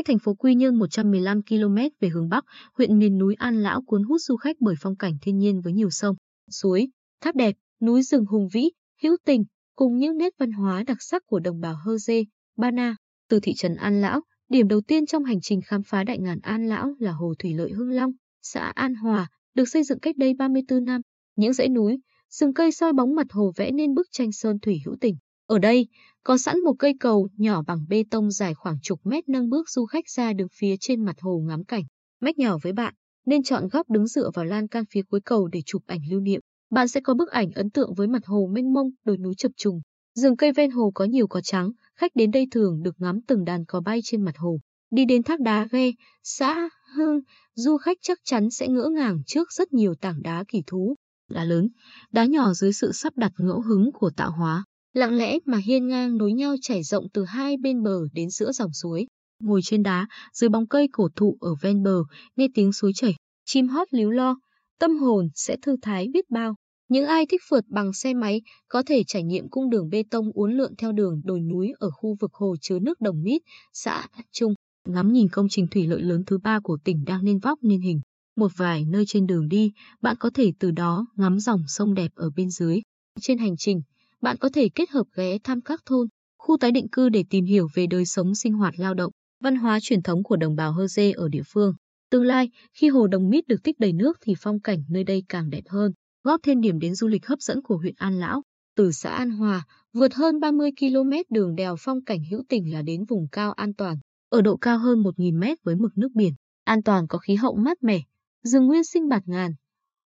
Cách thành phố Quy Nhơn 115 km về hướng Bắc, huyện miền núi An Lão cuốn hút du khách bởi phong cảnh thiên nhiên với nhiều sông, suối, thác đẹp, núi rừng hùng vĩ, hữu tình, cùng những nét văn hóa đặc sắc của đồng bào Hơ Dê, Ba Na. Từ thị trấn An Lão, điểm đầu tiên trong hành trình khám phá đại ngàn An Lão là hồ thủy lợi Hưng Long, xã An Hòa, được xây dựng cách đây 34 năm. Những dãy núi, rừng cây soi bóng mặt hồ vẽ nên bức tranh sơn thủy hữu tình. Ở đây, có sẵn một cây cầu nhỏ bằng bê tông dài khoảng chục mét nâng bước du khách ra được phía trên mặt hồ ngắm cảnh. Mách nhỏ với bạn, nên chọn góc đứng dựa vào lan can phía cuối cầu để chụp ảnh lưu niệm. Bạn sẽ có bức ảnh ấn tượng với mặt hồ mênh mông, đồi núi chập trùng. Rừng cây ven hồ có nhiều cỏ trắng, khách đến đây thường được ngắm từng đàn cò bay trên mặt hồ. Đi đến thác đá ghe, xã Hương, du khách chắc chắn sẽ ngỡ ngàng trước rất nhiều tảng đá kỳ thú. Đá lớn, đá nhỏ dưới sự sắp đặt ngẫu hứng của tạo hóa. Lặng lẽ mà hiên ngang nối nhau chảy rộng từ hai bên bờ đến giữa dòng suối. Ngồi trên đá, dưới bóng cây cổ thụ ở ven bờ, nghe tiếng suối chảy, chim hót líu lo, tâm hồn sẽ thư thái biết bao. Những ai thích phượt bằng xe máy có thể trải nghiệm cung đường bê tông uốn lượn theo đường đồi núi ở khu vực hồ chứa nước Đồng Mít, xã Trung, ngắm nhìn công trình thủy lợi lớn thứ ba của tỉnh đang nên vóc nên hình. Một vài nơi trên đường đi, bạn có thể từ đó ngắm dòng sông đẹp ở bên dưới. Trên hành trình, bạn có thể kết hợp ghé thăm các thôn, khu tái định cư để tìm hiểu về đời sống sinh hoạt lao động, văn hóa truyền thống của đồng bào Hơ Dê ở địa phương. Tương lai, khi hồ Đồng Mít được tích đầy nước thì phong cảnh nơi đây càng đẹp hơn, góp thêm điểm đến du lịch hấp dẫn của huyện An Lão. Từ xã An Hòa, vượt hơn 30 km đường đèo phong cảnh hữu tình là đến vùng cao an toàn, ở độ cao hơn 1.000 mét với mực nước biển. An toàn có khí hậu mát mẻ, rừng nguyên sinh bạt ngàn.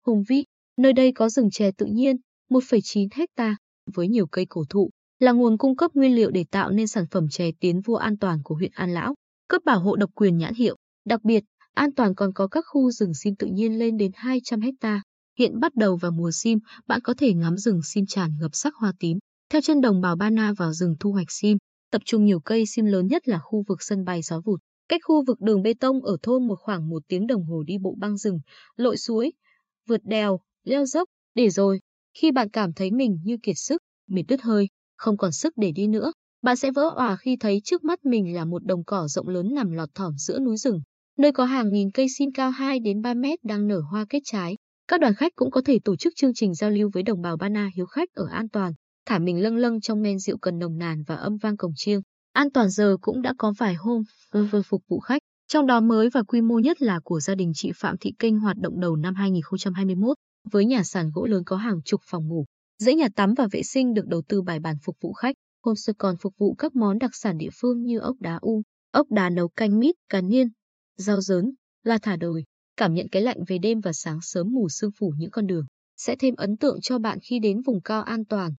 Hùng vĩ, nơi đây có rừng chè tự nhiên, 1,9 hecta với nhiều cây cổ thụ, là nguồn cung cấp nguyên liệu để tạo nên sản phẩm chè tiến vua an toàn của huyện An Lão, cấp bảo hộ độc quyền nhãn hiệu. Đặc biệt, an toàn còn có các khu rừng sim tự nhiên lên đến 200 hecta. Hiện bắt đầu vào mùa sim, bạn có thể ngắm rừng sim tràn ngập sắc hoa tím. Theo chân đồng bào Ba Na vào rừng thu hoạch sim, tập trung nhiều cây sim lớn nhất là khu vực sân bay gió vụt. Cách khu vực đường bê tông ở thôn một khoảng một tiếng đồng hồ đi bộ băng rừng, lội suối, vượt đèo, leo dốc, để rồi, khi bạn cảm thấy mình như kiệt sức, mệt đứt hơi, không còn sức để đi nữa, bạn sẽ vỡ òa khi thấy trước mắt mình là một đồng cỏ rộng lớn nằm lọt thỏm giữa núi rừng, nơi có hàng nghìn cây sim cao 2 đến 3 mét đang nở hoa kết trái. Các đoàn khách cũng có thể tổ chức chương trình giao lưu với đồng bào Bana hiếu khách ở an toàn, thả mình lâng lâng trong men rượu cần nồng nàn và âm vang cổng chiêng. An toàn giờ cũng đã có vài hôm vừa phục vụ khách, trong đó mới và quy mô nhất là của gia đình chị Phạm Thị Kinh hoạt động đầu năm 2021 với nhà sàn gỗ lớn có hàng chục phòng ngủ, dãy nhà tắm và vệ sinh được đầu tư bài bản phục vụ khách. Homestay còn phục vụ các món đặc sản địa phương như ốc đá u, ốc đá nấu canh mít, cá niên, rau dớn, la thả đồi. Cảm nhận cái lạnh về đêm và sáng sớm mù sương phủ những con đường sẽ thêm ấn tượng cho bạn khi đến vùng cao an toàn.